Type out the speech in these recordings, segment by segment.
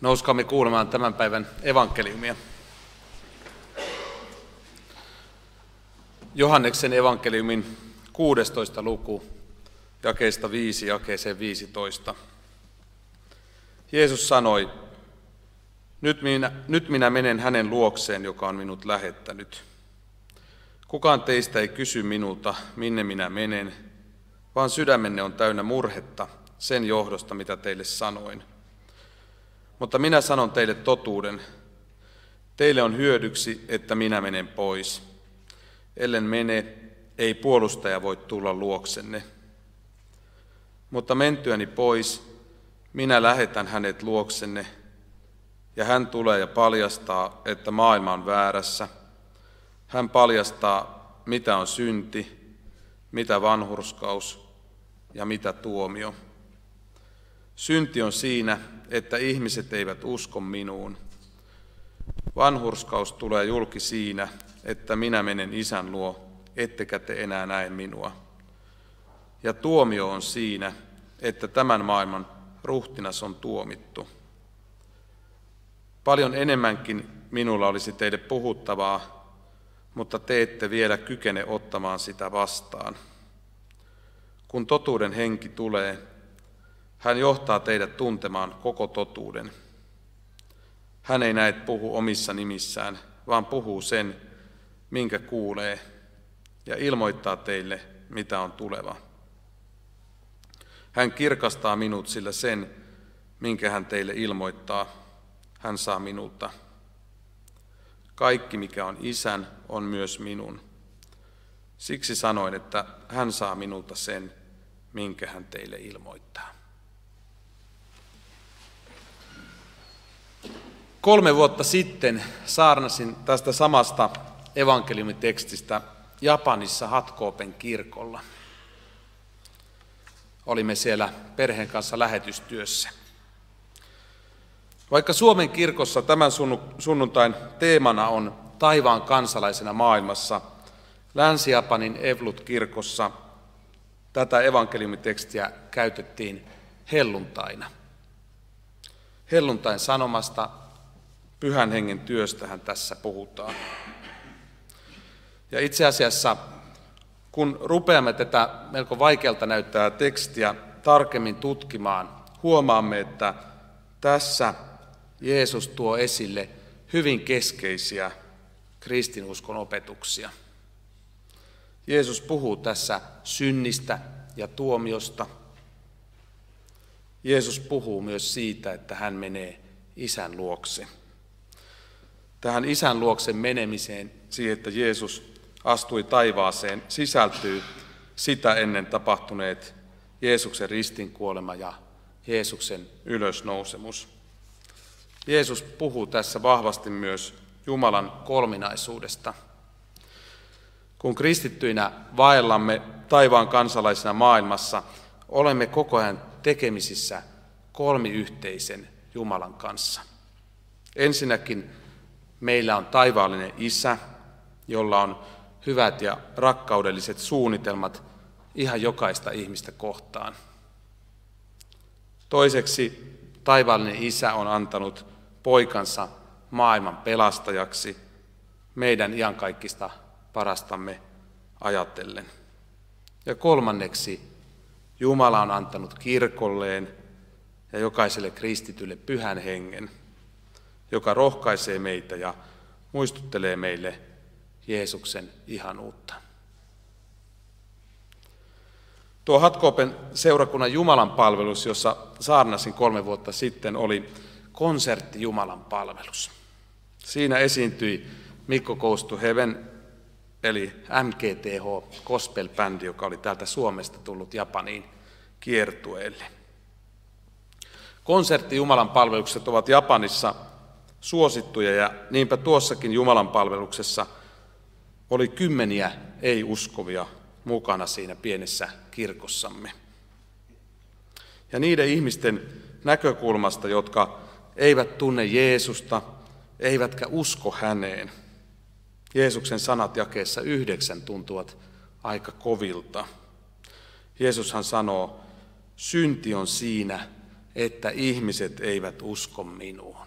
Nouskaamme kuulemaan tämän päivän evankeliumia. Johanneksen evankeliumin 16. luku, jakeesta 5 jakeeseen 15. Jeesus sanoi, nyt minä, nyt minä menen hänen luokseen, joka on minut lähettänyt. Kukaan teistä ei kysy minulta, minne minä menen, vaan sydämenne on täynnä murhetta sen johdosta, mitä teille sanoin. Mutta minä sanon teille totuuden. Teille on hyödyksi, että minä menen pois. Ellen mene, ei puolustaja voi tulla luoksenne. Mutta mentyäni pois, minä lähetän hänet luoksenne, ja hän tulee ja paljastaa, että maailma on väärässä. Hän paljastaa, mitä on synti, mitä vanhurskaus ja mitä tuomio. Synti on siinä, että ihmiset eivät usko minuun. Vanhurskaus tulee julki siinä, että minä menen isän luo, ettekä te enää näe minua. Ja tuomio on siinä, että tämän maailman ruhtinas on tuomittu. Paljon enemmänkin minulla olisi teille puhuttavaa, mutta te ette vielä kykene ottamaan sitä vastaan. Kun totuuden henki tulee, hän johtaa teidät tuntemaan koko totuuden. Hän ei näet puhu omissa nimissään, vaan puhuu sen, minkä kuulee, ja ilmoittaa teille, mitä on tuleva. Hän kirkastaa minut, sillä sen, minkä hän teille ilmoittaa, hän saa minulta. Kaikki, mikä on isän, on myös minun. Siksi sanoin, että hän saa minulta sen, minkä hän teille ilmoittaa. Kolme vuotta sitten saarnasin tästä samasta evankeliumitekstistä Japanissa Hatkoopen kirkolla. Olimme siellä perheen kanssa lähetystyössä. Vaikka Suomen kirkossa tämän sunnuntain teemana on taivaan kansalaisena maailmassa, Länsi-Japanin Evlut-kirkossa tätä evankeliumitekstiä käytettiin helluntaina. Helluntain sanomasta pyhän hengen työstähän tässä puhutaan. Ja itse asiassa, kun rupeamme tätä melko vaikealta näyttää tekstiä tarkemmin tutkimaan, huomaamme, että tässä Jeesus tuo esille hyvin keskeisiä kristinuskon opetuksia. Jeesus puhuu tässä synnistä ja tuomiosta. Jeesus puhuu myös siitä, että hän menee isän luokse tähän isän luokse menemiseen, siihen, että Jeesus astui taivaaseen, sisältyy sitä ennen tapahtuneet Jeesuksen ristinkuolema ja Jeesuksen ylösnousemus. Jeesus puhuu tässä vahvasti myös Jumalan kolminaisuudesta. Kun kristittyinä vaellamme taivaan kansalaisena maailmassa, olemme koko ajan tekemisissä kolmiyhteisen Jumalan kanssa. Ensinnäkin Meillä on taivaallinen Isä, jolla on hyvät ja rakkaudelliset suunnitelmat ihan jokaista ihmistä kohtaan. Toiseksi taivaallinen Isä on antanut poikansa maailman pelastajaksi meidän iankaikkista parastamme ajatellen. Ja kolmanneksi Jumala on antanut kirkolleen ja jokaiselle kristitylle pyhän hengen – joka rohkaisee meitä ja muistuttelee meille Jeesuksen ihanuutta. Tuo Hatkoopen seurakunnan Jumalan palvelus, jossa saarnasin kolme vuotta sitten, oli konsertti Jumalan palvelus. Siinä esiintyi Mikko Koustu Heaven, eli MGTH gospel-bändi, joka oli täältä Suomesta tullut Japaniin kiertueelle. Konsertti Jumalan palvelukset ovat Japanissa suosittuja ja niinpä tuossakin Jumalan palveluksessa oli kymmeniä ei-uskovia mukana siinä pienessä kirkossamme. Ja niiden ihmisten näkökulmasta, jotka eivät tunne Jeesusta, eivätkä usko häneen. Jeesuksen sanat jakeessa yhdeksän tuntuvat aika kovilta. Jeesushan sanoo, synti on siinä, että ihmiset eivät usko minuun.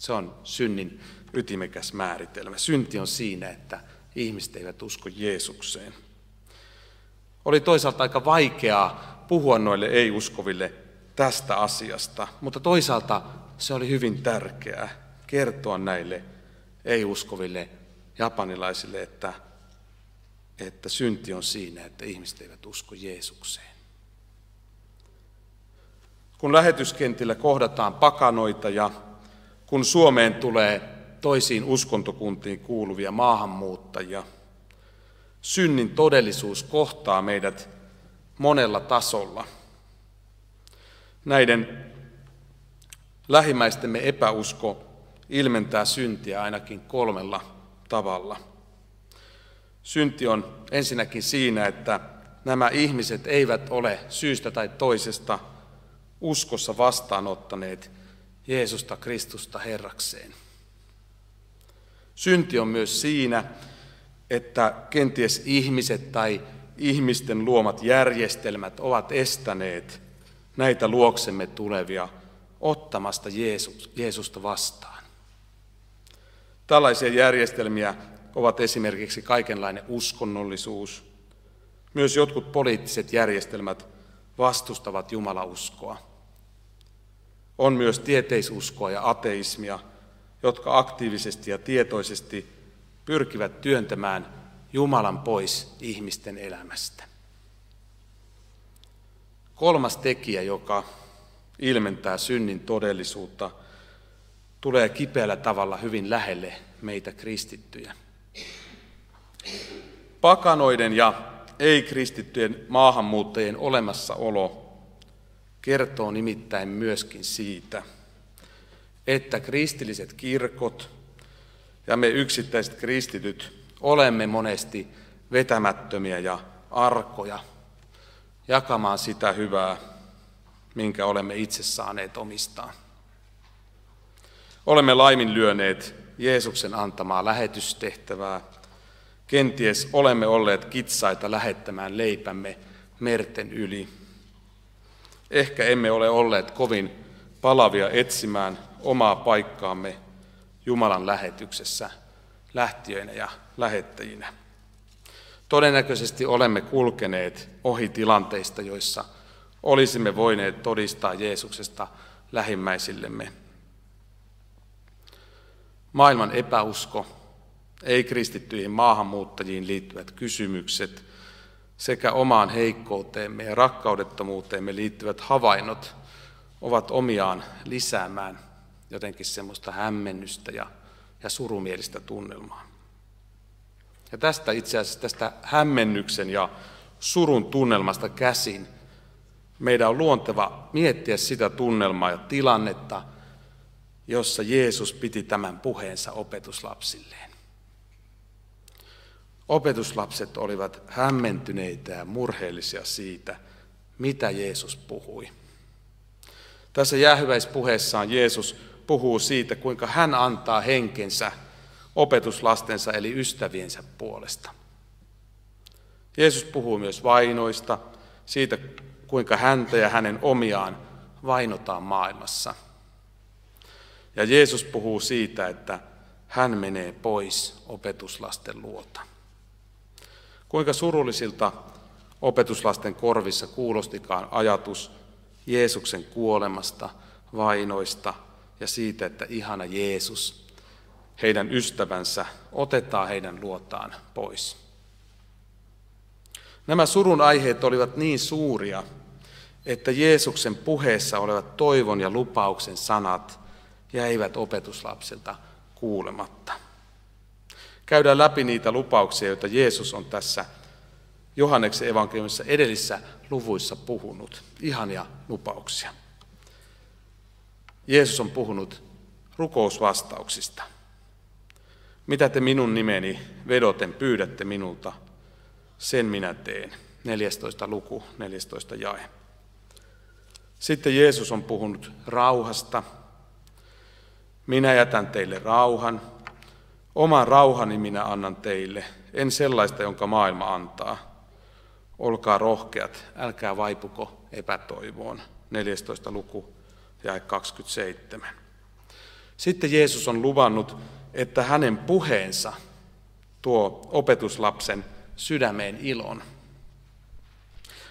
Se on synnin ytimekäs määritelmä. Synti on siinä, että ihmiset eivät usko Jeesukseen. Oli toisaalta aika vaikeaa puhua noille ei-uskoville tästä asiasta, mutta toisaalta se oli hyvin tärkeää kertoa näille ei-uskoville japanilaisille, että, että synti on siinä, että ihmiset eivät usko Jeesukseen. Kun lähetyskentillä kohdataan pakanoita ja kun Suomeen tulee toisiin uskontokuntiin kuuluvia maahanmuuttajia, synnin todellisuus kohtaa meidät monella tasolla. Näiden lähimmäistemme epäusko ilmentää syntiä ainakin kolmella tavalla. Synti on ensinnäkin siinä, että nämä ihmiset eivät ole syystä tai toisesta uskossa vastaanottaneet Jeesusta Kristusta Herrakseen. Synti on myös siinä, että kenties ihmiset tai ihmisten luomat järjestelmät ovat estäneet näitä luoksemme tulevia ottamasta Jeesus, Jeesusta vastaan. Tällaisia järjestelmiä ovat esimerkiksi kaikenlainen uskonnollisuus. Myös jotkut poliittiset järjestelmät vastustavat Jumalauskoa. On myös tieteisuskoa ja ateismia, jotka aktiivisesti ja tietoisesti pyrkivät työntämään Jumalan pois ihmisten elämästä. Kolmas tekijä, joka ilmentää synnin todellisuutta, tulee kipeällä tavalla hyvin lähelle meitä kristittyjä. Pakanoiden ja ei-kristittyjen maahanmuuttajien olemassaolo kertoo nimittäin myöskin siitä, että kristilliset kirkot ja me yksittäiset kristityt olemme monesti vetämättömiä ja arkoja jakamaan sitä hyvää, minkä olemme itse saaneet omistaa. Olemme laiminlyöneet Jeesuksen antamaa lähetystehtävää. Kenties olemme olleet kitsaita lähettämään leipämme merten yli. Ehkä emme ole olleet kovin palavia etsimään omaa paikkaamme Jumalan lähetyksessä lähtiöinä ja lähettäjinä. Todennäköisesti olemme kulkeneet ohi tilanteista, joissa olisimme voineet todistaa Jeesuksesta lähimmäisillemme. Maailman epäusko, ei-kristittyihin maahanmuuttajiin liittyvät kysymykset sekä omaan heikkouteemme ja rakkaudettomuuteemme liittyvät havainnot ovat omiaan lisäämään jotenkin semmoista hämmennystä ja, ja surumielistä tunnelmaa. Ja tästä itse asiassa, tästä hämmennyksen ja surun tunnelmasta käsin, meidän on luonteva miettiä sitä tunnelmaa ja tilannetta, jossa Jeesus piti tämän puheensa opetuslapsilleen. Opetuslapset olivat hämmentyneitä ja murheellisia siitä, mitä Jeesus puhui. Tässä jäähyväispuheessaan Jeesus puhuu siitä, kuinka hän antaa henkensä opetuslastensa eli ystäviensä puolesta. Jeesus puhuu myös vainoista, siitä kuinka häntä ja hänen omiaan vainotaan maailmassa. Ja Jeesus puhuu siitä, että hän menee pois opetuslasten luota. Kuinka surullisilta opetuslasten korvissa kuulostikaan ajatus Jeesuksen kuolemasta, vainoista ja siitä, että ihana Jeesus, heidän ystävänsä, otetaan heidän luotaan pois. Nämä surun aiheet olivat niin suuria, että Jeesuksen puheessa olevat toivon ja lupauksen sanat jäivät opetuslapsilta kuulematta. Käydään läpi niitä lupauksia, joita Jeesus on tässä Johanneksen evankeliumissa edellisissä luvuissa puhunut. Ihania lupauksia. Jeesus on puhunut rukousvastauksista. Mitä te minun nimeni vedoten pyydätte minulta, sen minä teen. 14. luku, 14 jae. Sitten Jeesus on puhunut rauhasta. Minä jätän teille rauhan. Oman rauhani minä annan teille, en sellaista, jonka maailma antaa. Olkaa rohkeat, älkää vaipuko epätoivoon. 14. luku, ja 27. Sitten Jeesus on luvannut, että hänen puheensa tuo opetuslapsen sydämeen ilon.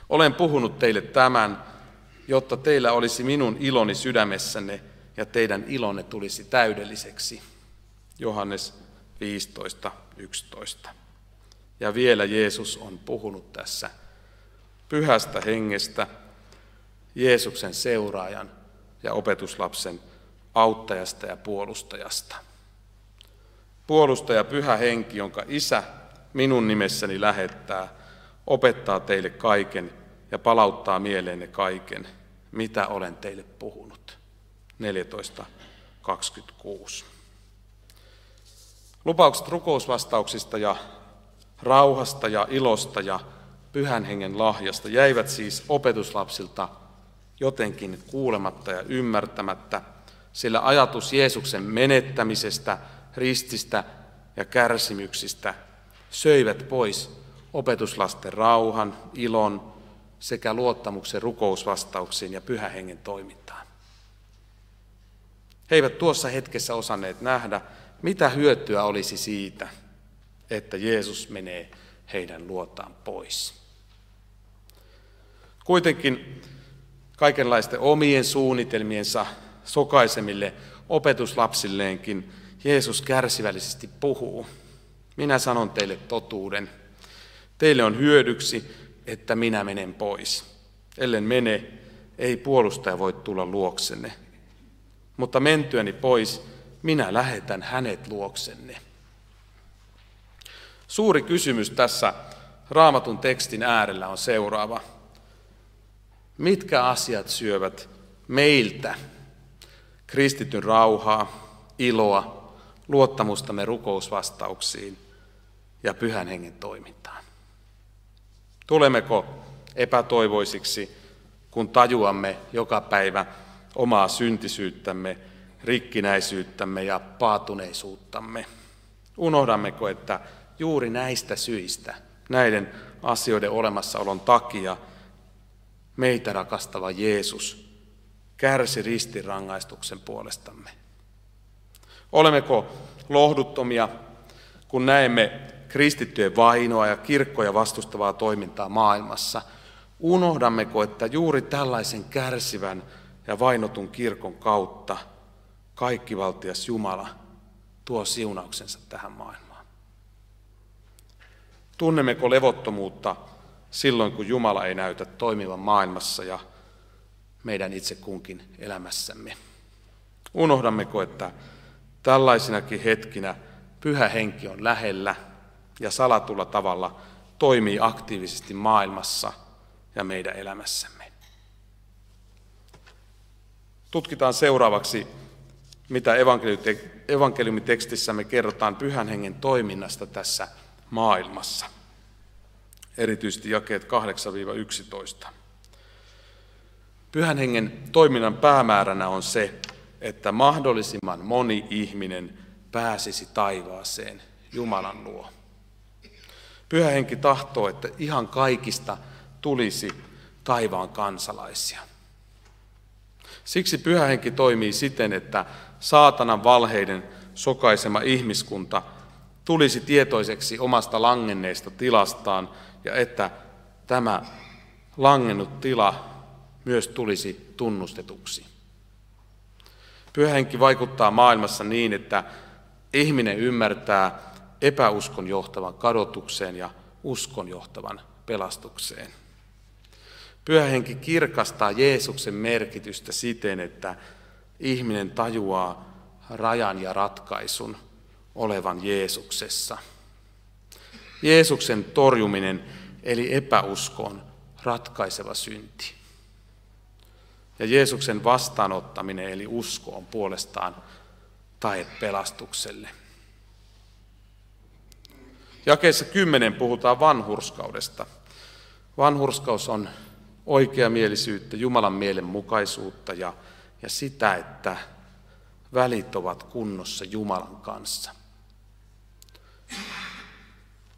Olen puhunut teille tämän, jotta teillä olisi minun iloni sydämessänne ja teidän ilonne tulisi täydelliseksi. Johannes 15.11. Ja vielä Jeesus on puhunut tässä pyhästä hengestä, Jeesuksen seuraajan ja opetuslapsen auttajasta ja puolustajasta. Puolustaja pyhä henki, jonka isä minun nimessäni lähettää, opettaa teille kaiken ja palauttaa mieleenne kaiken, mitä olen teille puhunut. 14.26. Lupaukset rukousvastauksista ja rauhasta ja ilosta ja pyhän hengen lahjasta jäivät siis opetuslapsilta jotenkin kuulematta ja ymmärtämättä, sillä ajatus Jeesuksen menettämisestä, rististä ja kärsimyksistä söivät pois opetuslasten rauhan, ilon sekä luottamuksen rukousvastauksiin ja pyhän hengen toimintaan. He eivät tuossa hetkessä osanneet nähdä, mitä hyötyä olisi siitä, että Jeesus menee heidän luotaan pois. Kuitenkin kaikenlaisten omien suunnitelmiensa sokaisemille opetuslapsilleenkin Jeesus kärsivällisesti puhuu. Minä sanon teille totuuden. Teille on hyödyksi, että minä menen pois. Ellen mene, ei puolustaja voi tulla luoksenne. Mutta mentyäni pois, minä lähetän hänet luoksenne. Suuri kysymys tässä raamatun tekstin äärellä on seuraava. Mitkä asiat syövät meiltä kristityn rauhaa, iloa, luottamustamme rukousvastauksiin ja pyhän hengen toimintaan? Tulemmeko epätoivoisiksi, kun tajuamme joka päivä omaa syntisyyttämme, rikkinäisyyttämme ja paatuneisuuttamme? Unohdammeko, että juuri näistä syistä, näiden asioiden olemassaolon takia, meitä rakastava Jeesus kärsi ristirangaistuksen puolestamme? Olemmeko lohduttomia, kun näemme kristittyjen vainoa ja kirkkoja vastustavaa toimintaa maailmassa? Unohdammeko, että juuri tällaisen kärsivän ja vainotun kirkon kautta kaikkivaltias Jumala tuo siunauksensa tähän maailmaan? Tunnemmeko levottomuutta silloin, kun Jumala ei näytä toimivan maailmassa ja meidän itse kunkin elämässämme? Unohdammeko, että tällaisinakin hetkinä pyhä henki on lähellä ja salatulla tavalla toimii aktiivisesti maailmassa ja meidän elämässämme? Tutkitaan seuraavaksi, mitä evankeliumitekstissämme kerrotaan pyhän hengen toiminnasta tässä maailmassa. Erityisesti jakeet 8-11. Pyhän hengen toiminnan päämääränä on se, että mahdollisimman moni ihminen pääsisi taivaaseen Jumalan luo. Pyhä henki tahtoo, että ihan kaikista tulisi taivaan kansalaisia. Siksi pyhä henki toimii siten, että saatanan valheiden sokaisema ihmiskunta tulisi tietoiseksi omasta langenneesta tilastaan ja että tämä langennut tila myös tulisi tunnustetuksi. Pyhähenki vaikuttaa maailmassa niin, että ihminen ymmärtää epäuskon johtavan kadotukseen ja uskon johtavan pelastukseen. Pyhähenki kirkastaa Jeesuksen merkitystä siten, että ihminen tajuaa rajan ja ratkaisun olevan Jeesuksessa. Jeesuksen torjuminen eli epäusko on ratkaiseva synti. Ja Jeesuksen vastaanottaminen eli usko on puolestaan tae pelastukselle. Jakeessa 10 puhutaan vanhurskaudesta. Vanhurskaus on oikeamielisyyttä, Jumalan mielenmukaisuutta ja, ja sitä, että välit ovat kunnossa Jumalan kanssa.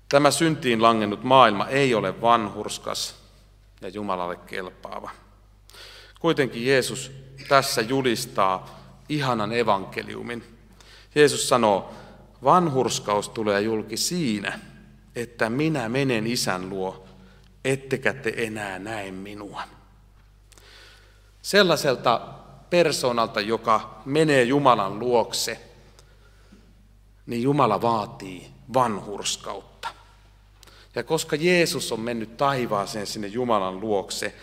Tämä syntiin langennut maailma ei ole vanhurskas ja Jumalalle kelpaava. Kuitenkin Jeesus tässä julistaa ihanan evankeliumin. Jeesus sanoo, vanhurskaus tulee julki siinä, että minä menen isän luo, ettekä te enää näe minua. Sellaiselta persoonalta, joka menee Jumalan luokse, niin Jumala vaatii vanhurskautta. Ja koska Jeesus on mennyt taivaaseen sinne Jumalan luokse,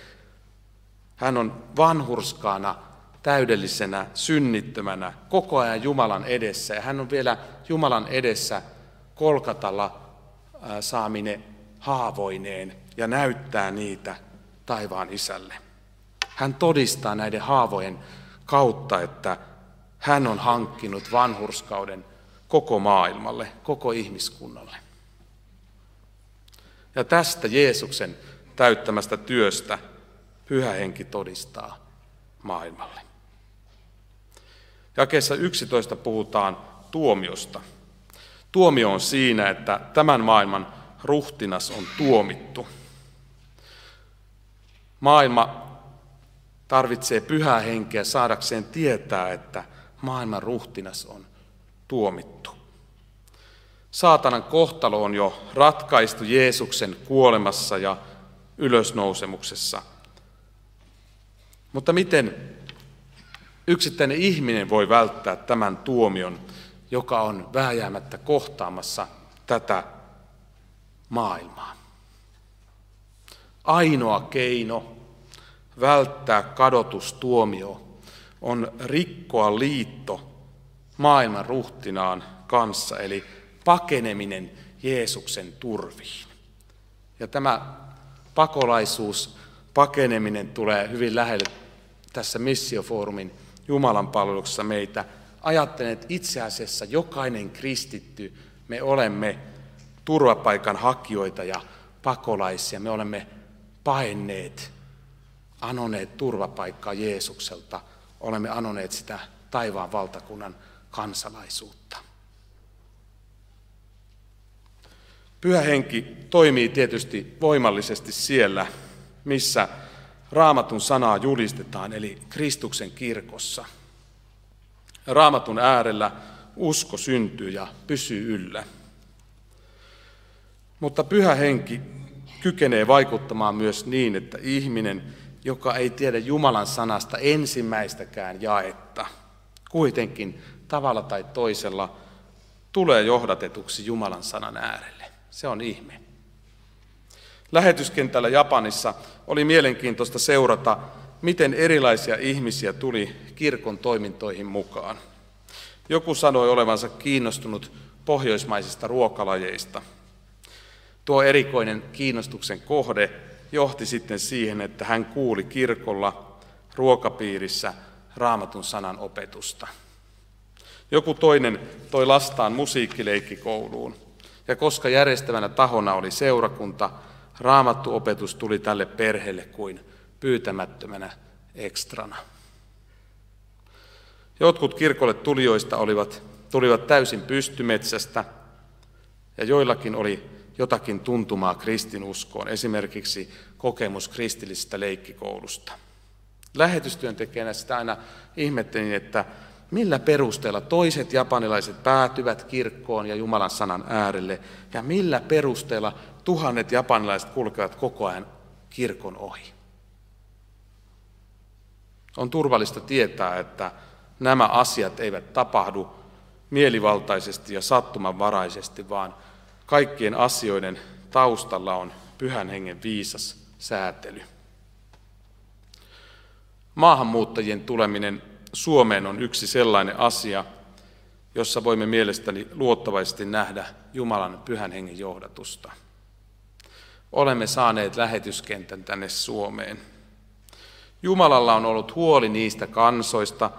hän on vanhurskaana, täydellisenä, synnittömänä, koko ajan Jumalan edessä. Ja hän on vielä Jumalan edessä kolkatalla saamine haavoineen ja näyttää niitä taivaan isälle. Hän todistaa näiden haavojen kautta, että hän on hankkinut vanhurskauden koko maailmalle, koko ihmiskunnalle. Ja tästä Jeesuksen täyttämästä työstä Pyhä Henki todistaa maailmalle. Jakeessa 11 puhutaan tuomiosta. Tuomio on siinä, että tämän maailman ruhtinas on tuomittu. Maailma tarvitsee pyhää henkeä saadakseen tietää, että maailman ruhtinas on tuomittu. Saatanan kohtalo on jo ratkaistu Jeesuksen kuolemassa ja ylösnousemuksessa. Mutta miten yksittäinen ihminen voi välttää tämän tuomion, joka on vääjäämättä kohtaamassa tätä maailmaa? Ainoa keino välttää kadotustuomio on rikkoa liitto maailman ruhtinaan kanssa, eli pakeneminen Jeesuksen turviin. Ja tämä pakolaisuus, pakeneminen tulee hyvin lähelle tässä missiofoorumin Jumalan palveluksessa meitä. Ajattelen, että itse asiassa jokainen kristitty, me olemme turvapaikan hakijoita ja pakolaisia. Me olemme paenneet, anoneet turvapaikkaa Jeesukselta. Olemme anoneet sitä taivaan valtakunnan kansalaisuutta. Pyhä henki toimii tietysti voimallisesti siellä, missä raamatun sanaa julistetaan, eli Kristuksen kirkossa. Raamatun äärellä usko syntyy ja pysyy yllä. Mutta pyhä henki kykenee vaikuttamaan myös niin, että ihminen, joka ei tiedä Jumalan sanasta ensimmäistäkään jaetta, kuitenkin tavalla tai toisella tulee johdatetuksi Jumalan sanan äärelle. Se on ihme. Lähetyskentällä Japanissa oli mielenkiintoista seurata, miten erilaisia ihmisiä tuli kirkon toimintoihin mukaan. Joku sanoi olevansa kiinnostunut pohjoismaisista ruokalajeista. Tuo erikoinen kiinnostuksen kohde johti sitten siihen, että hän kuuli kirkolla ruokapiirissä raamatun sanan opetusta. Joku toinen toi lastaan musiikkileikkikouluun. Ja koska järjestävänä tahona oli seurakunta, raamattuopetus tuli tälle perheelle kuin pyytämättömänä ekstrana. Jotkut kirkolle tulijoista olivat, tulivat täysin pystymetsästä ja joillakin oli jotakin tuntumaa kristinuskoon, esimerkiksi kokemus kristillisestä leikkikoulusta. Lähetystyöntekijänä sitä aina ihmettelin, että millä perusteella toiset japanilaiset päätyvät kirkkoon ja Jumalan sanan äärelle, ja millä perusteella tuhannet japanilaiset kulkevat koko ajan kirkon ohi. On turvallista tietää, että nämä asiat eivät tapahdu mielivaltaisesti ja sattumanvaraisesti, vaan kaikkien asioiden taustalla on pyhän hengen viisas säätely. Maahanmuuttajien tuleminen Suomeen on yksi sellainen asia, jossa voimme mielestäni luottavaisesti nähdä Jumalan pyhän hengen johdatusta. Olemme saaneet lähetyskentän tänne Suomeen. Jumalalla on ollut huoli niistä kansoista,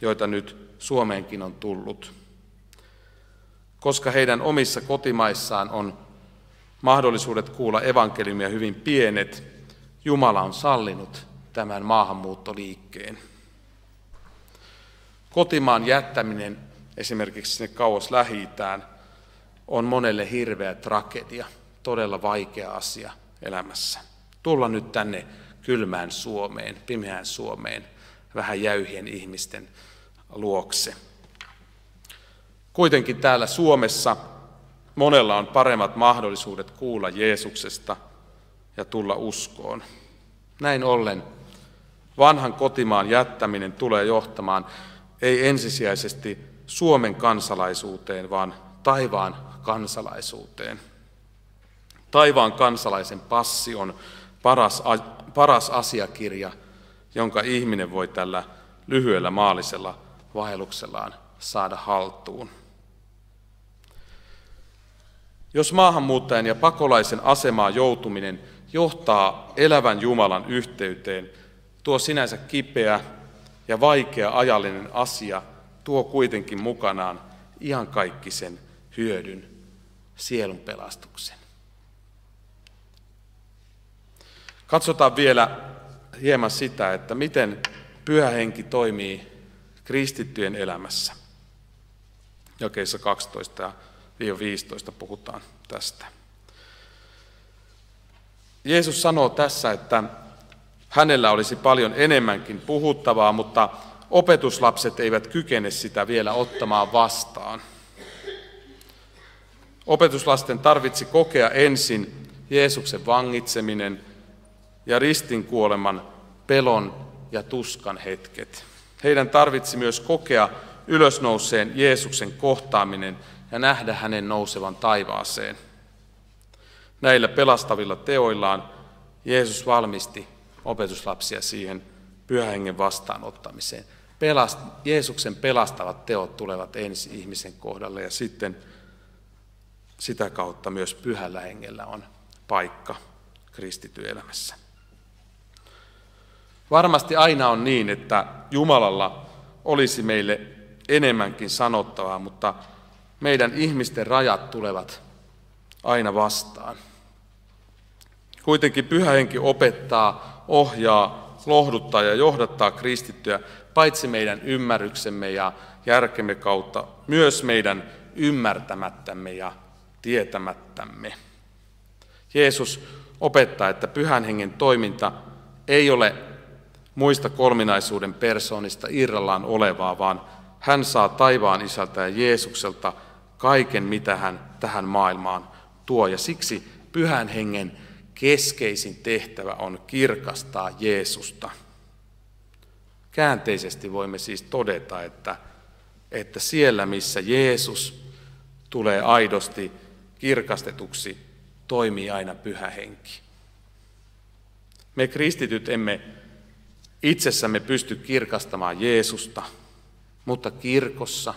joita nyt Suomeenkin on tullut. Koska heidän omissa kotimaissaan on mahdollisuudet kuulla evankeliumia hyvin pienet, Jumala on sallinut tämän maahanmuuttoliikkeen. Kotimaan jättäminen esimerkiksi sinne kauas lähi on monelle hirveä tragedia, todella vaikea asia elämässä. Tulla nyt tänne kylmään Suomeen, pimeään Suomeen, vähän jäyhien ihmisten luokse. Kuitenkin täällä Suomessa monella on paremmat mahdollisuudet kuulla Jeesuksesta ja tulla uskoon. Näin ollen vanhan kotimaan jättäminen tulee johtamaan ei ensisijaisesti Suomen kansalaisuuteen, vaan taivaan kansalaisuuteen. Taivaan kansalaisen passi on paras, paras asiakirja, jonka ihminen voi tällä lyhyellä maallisella vaelluksellaan saada haltuun. Jos maahanmuuttajan ja pakolaisen asemaan joutuminen johtaa elävän Jumalan yhteyteen, tuo sinänsä kipeä ja vaikea ajallinen asia tuo kuitenkin mukanaan ihan kaikki sen hyödyn, sielun pelastuksen. Katsotaan vielä hieman sitä, että miten pyhä henki toimii kristittyjen elämässä. Jakeissa 12 ja 15 puhutaan tästä. Jeesus sanoo tässä, että hänellä olisi paljon enemmänkin puhuttavaa, mutta opetuslapset eivät kykene sitä vielä ottamaan vastaan. Opetuslasten tarvitsi kokea ensin Jeesuksen vangitseminen ja ristin kuoleman pelon ja tuskan hetket. Heidän tarvitsi myös kokea ylösnouseen Jeesuksen kohtaaminen ja nähdä hänen nousevan taivaaseen. Näillä pelastavilla teoillaan Jeesus valmisti opetuslapsia siihen pyhähengen vastaanottamiseen. Pelast, Jeesuksen pelastavat teot tulevat ensi ihmisen kohdalle ja sitten sitä kautta myös pyhällä hengellä on paikka kristityelämässä. Varmasti aina on niin, että Jumalalla olisi meille enemmänkin sanottavaa, mutta meidän ihmisten rajat tulevat aina vastaan. Kuitenkin pyhä henki opettaa, ohjaa, lohduttaa ja johdattaa kristittyä paitsi meidän ymmärryksemme ja järkemme kautta, myös meidän ymmärtämättämme ja tietämättämme. Jeesus opettaa, että pyhän hengen toiminta ei ole muista kolminaisuuden persoonista irrallaan olevaa, vaan hän saa taivaan isältä ja Jeesukselta kaiken, mitä hän tähän maailmaan tuo. Ja siksi pyhän hengen keskeisin tehtävä on kirkastaa Jeesusta. Käänteisesti voimme siis todeta, että, että siellä missä Jeesus tulee aidosti kirkastetuksi, toimii aina pyhä henki. Me kristityt emme itsessämme pysty kirkastamaan Jeesusta, mutta kirkossa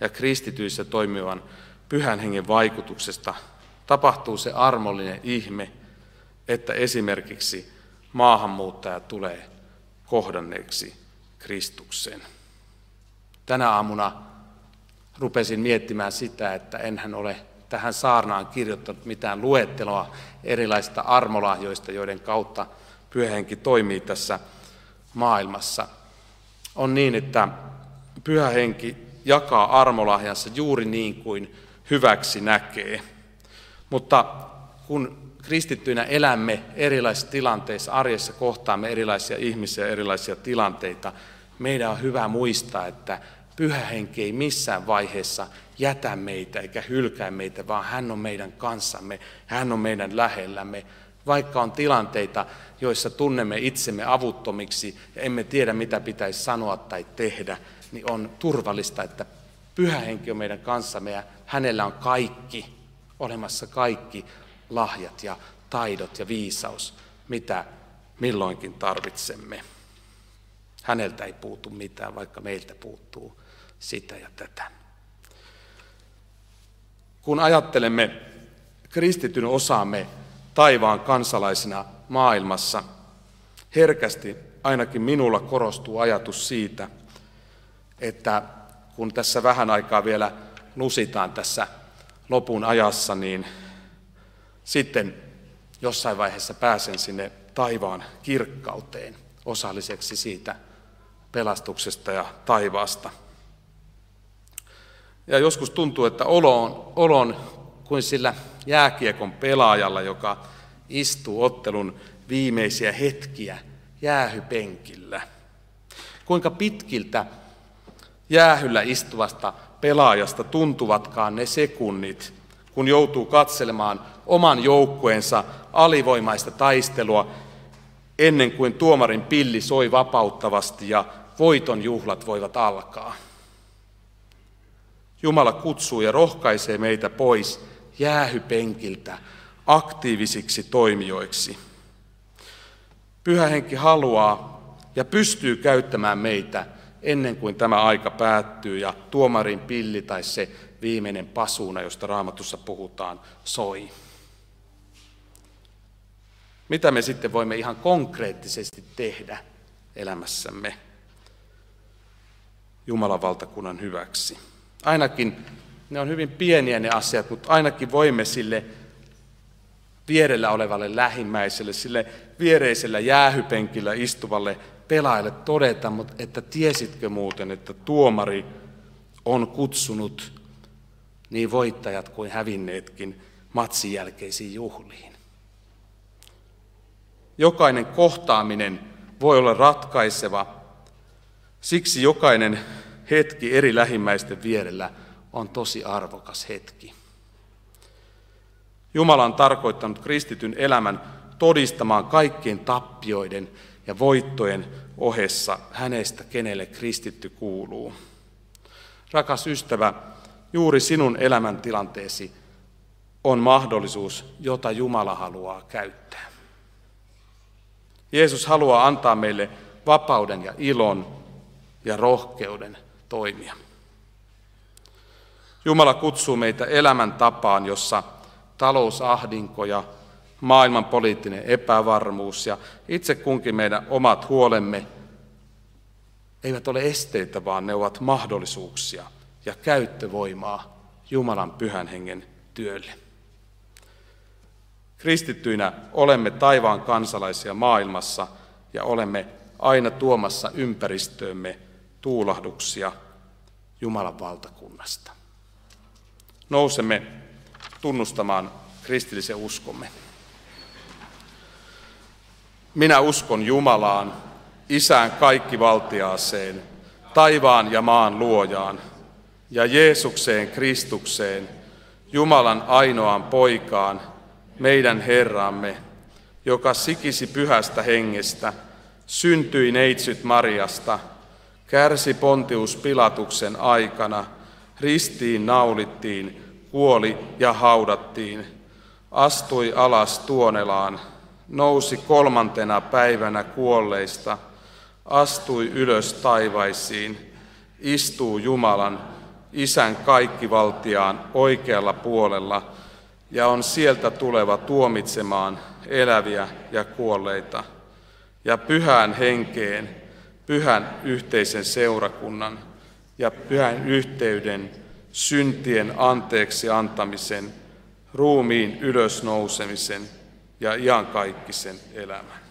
ja kristityissä toimivan pyhän hengen vaikutuksesta tapahtuu se armollinen ihme, että esimerkiksi maahanmuuttaja tulee kohdanneeksi Kristukseen. Tänä aamuna rupesin miettimään sitä, että enhän ole tähän saarnaan kirjoittanut mitään luetteloa erilaisista armolahjoista, joiden kautta pyhähenki toimii tässä maailmassa. On niin, että pyhä henki jakaa armolahjansa juuri niin kuin hyväksi näkee. Mutta kun kristittyinä elämme erilaisissa tilanteissa, arjessa kohtaamme erilaisia ihmisiä, erilaisia tilanteita, meidän on hyvä muistaa, että pyhä henki ei missään vaiheessa jätä meitä eikä hylkää meitä, vaan hän on meidän kanssamme, hän on meidän lähellämme. Vaikka on tilanteita, joissa tunnemme itsemme avuttomiksi ja emme tiedä, mitä pitäisi sanoa tai tehdä, niin on turvallista, että pyhä henki on meidän kanssamme ja hänellä on kaikki, olemassa kaikki lahjat ja taidot ja viisaus, mitä milloinkin tarvitsemme. Häneltä ei puutu mitään, vaikka meiltä puuttuu sitä ja tätä. Kun ajattelemme kristityn osaamme taivaan kansalaisina maailmassa, herkästi ainakin minulla korostuu ajatus siitä, että kun tässä vähän aikaa vielä lusitaan tässä lopun ajassa, niin sitten jossain vaiheessa pääsen sinne taivaan kirkkauteen osalliseksi siitä pelastuksesta ja taivaasta. Ja joskus tuntuu, että olo on, olo on kuin sillä jääkiekon pelaajalla, joka istuu ottelun viimeisiä hetkiä jäähypenkillä. Kuinka pitkiltä jäähyllä istuvasta pelaajasta tuntuvatkaan ne sekunnit, kun joutuu katselemaan oman joukkueensa alivoimaista taistelua ennen kuin tuomarin pilli soi vapauttavasti ja voiton juhlat voivat alkaa. Jumala kutsuu ja rohkaisee meitä pois jäähypenkiltä aktiivisiksi toimijoiksi. Pyhä henki haluaa ja pystyy käyttämään meitä ennen kuin tämä aika päättyy ja tuomarin pilli tai se viimeinen pasuuna, josta raamatussa puhutaan, soi. Mitä me sitten voimme ihan konkreettisesti tehdä elämässämme Jumalan valtakunnan hyväksi? Ainakin ne on hyvin pieniä ne asiat, mutta ainakin voimme sille vierellä olevalle lähimmäiselle, sille viereisellä jäähypenkillä istuvalle pelaajalle todeta, mutta että tiesitkö muuten, että tuomari on kutsunut niin voittajat kuin hävinneetkin matsin jälkeisiin juhliin. Jokainen kohtaaminen voi olla ratkaiseva, siksi jokainen hetki eri lähimmäisten vierellä on tosi arvokas hetki. Jumala on tarkoittanut kristityn elämän todistamaan kaikkien tappioiden ja voittojen ohessa hänestä, kenelle kristitty kuuluu. Rakas ystävä, juuri sinun elämäntilanteesi on mahdollisuus, jota Jumala haluaa käyttää. Jeesus haluaa antaa meille vapauden ja ilon ja rohkeuden toimia. Jumala kutsuu meitä elämäntapaan, jossa talousahdinko ja maailman poliittinen epävarmuus ja itse kunkin meidän omat huolemme eivät ole esteitä, vaan ne ovat mahdollisuuksia ja käyttövoimaa Jumalan pyhän hengen työlle. Kristittyinä olemme taivaan kansalaisia maailmassa ja olemme aina tuomassa ympäristöömme tuulahduksia Jumalan valtakunnasta. Nousemme tunnustamaan kristillisen uskomme. Minä uskon Jumalaan, Isään kaikkivaltiaaseen, taivaan ja maan luojaan, ja Jeesukseen Kristukseen, Jumalan ainoaan poikaan, meidän Herramme, joka sikisi pyhästä hengestä, syntyi neitsyt Mariasta, kärsi Pontius Pilatuksen aikana, ristiin naulittiin, kuoli ja haudattiin, astui alas tuonelaan, nousi kolmantena päivänä kuolleista, astui ylös taivaisiin, istuu Jumalan, Isän kaikkivaltiaan oikealla puolella ja on sieltä tuleva tuomitsemaan eläviä ja kuolleita ja pyhään henkeen, pyhän yhteisen seurakunnan ja pyhän yhteyden, syntien anteeksi antamisen, ruumiin ylösnousemisen ja iankaikkisen elämän.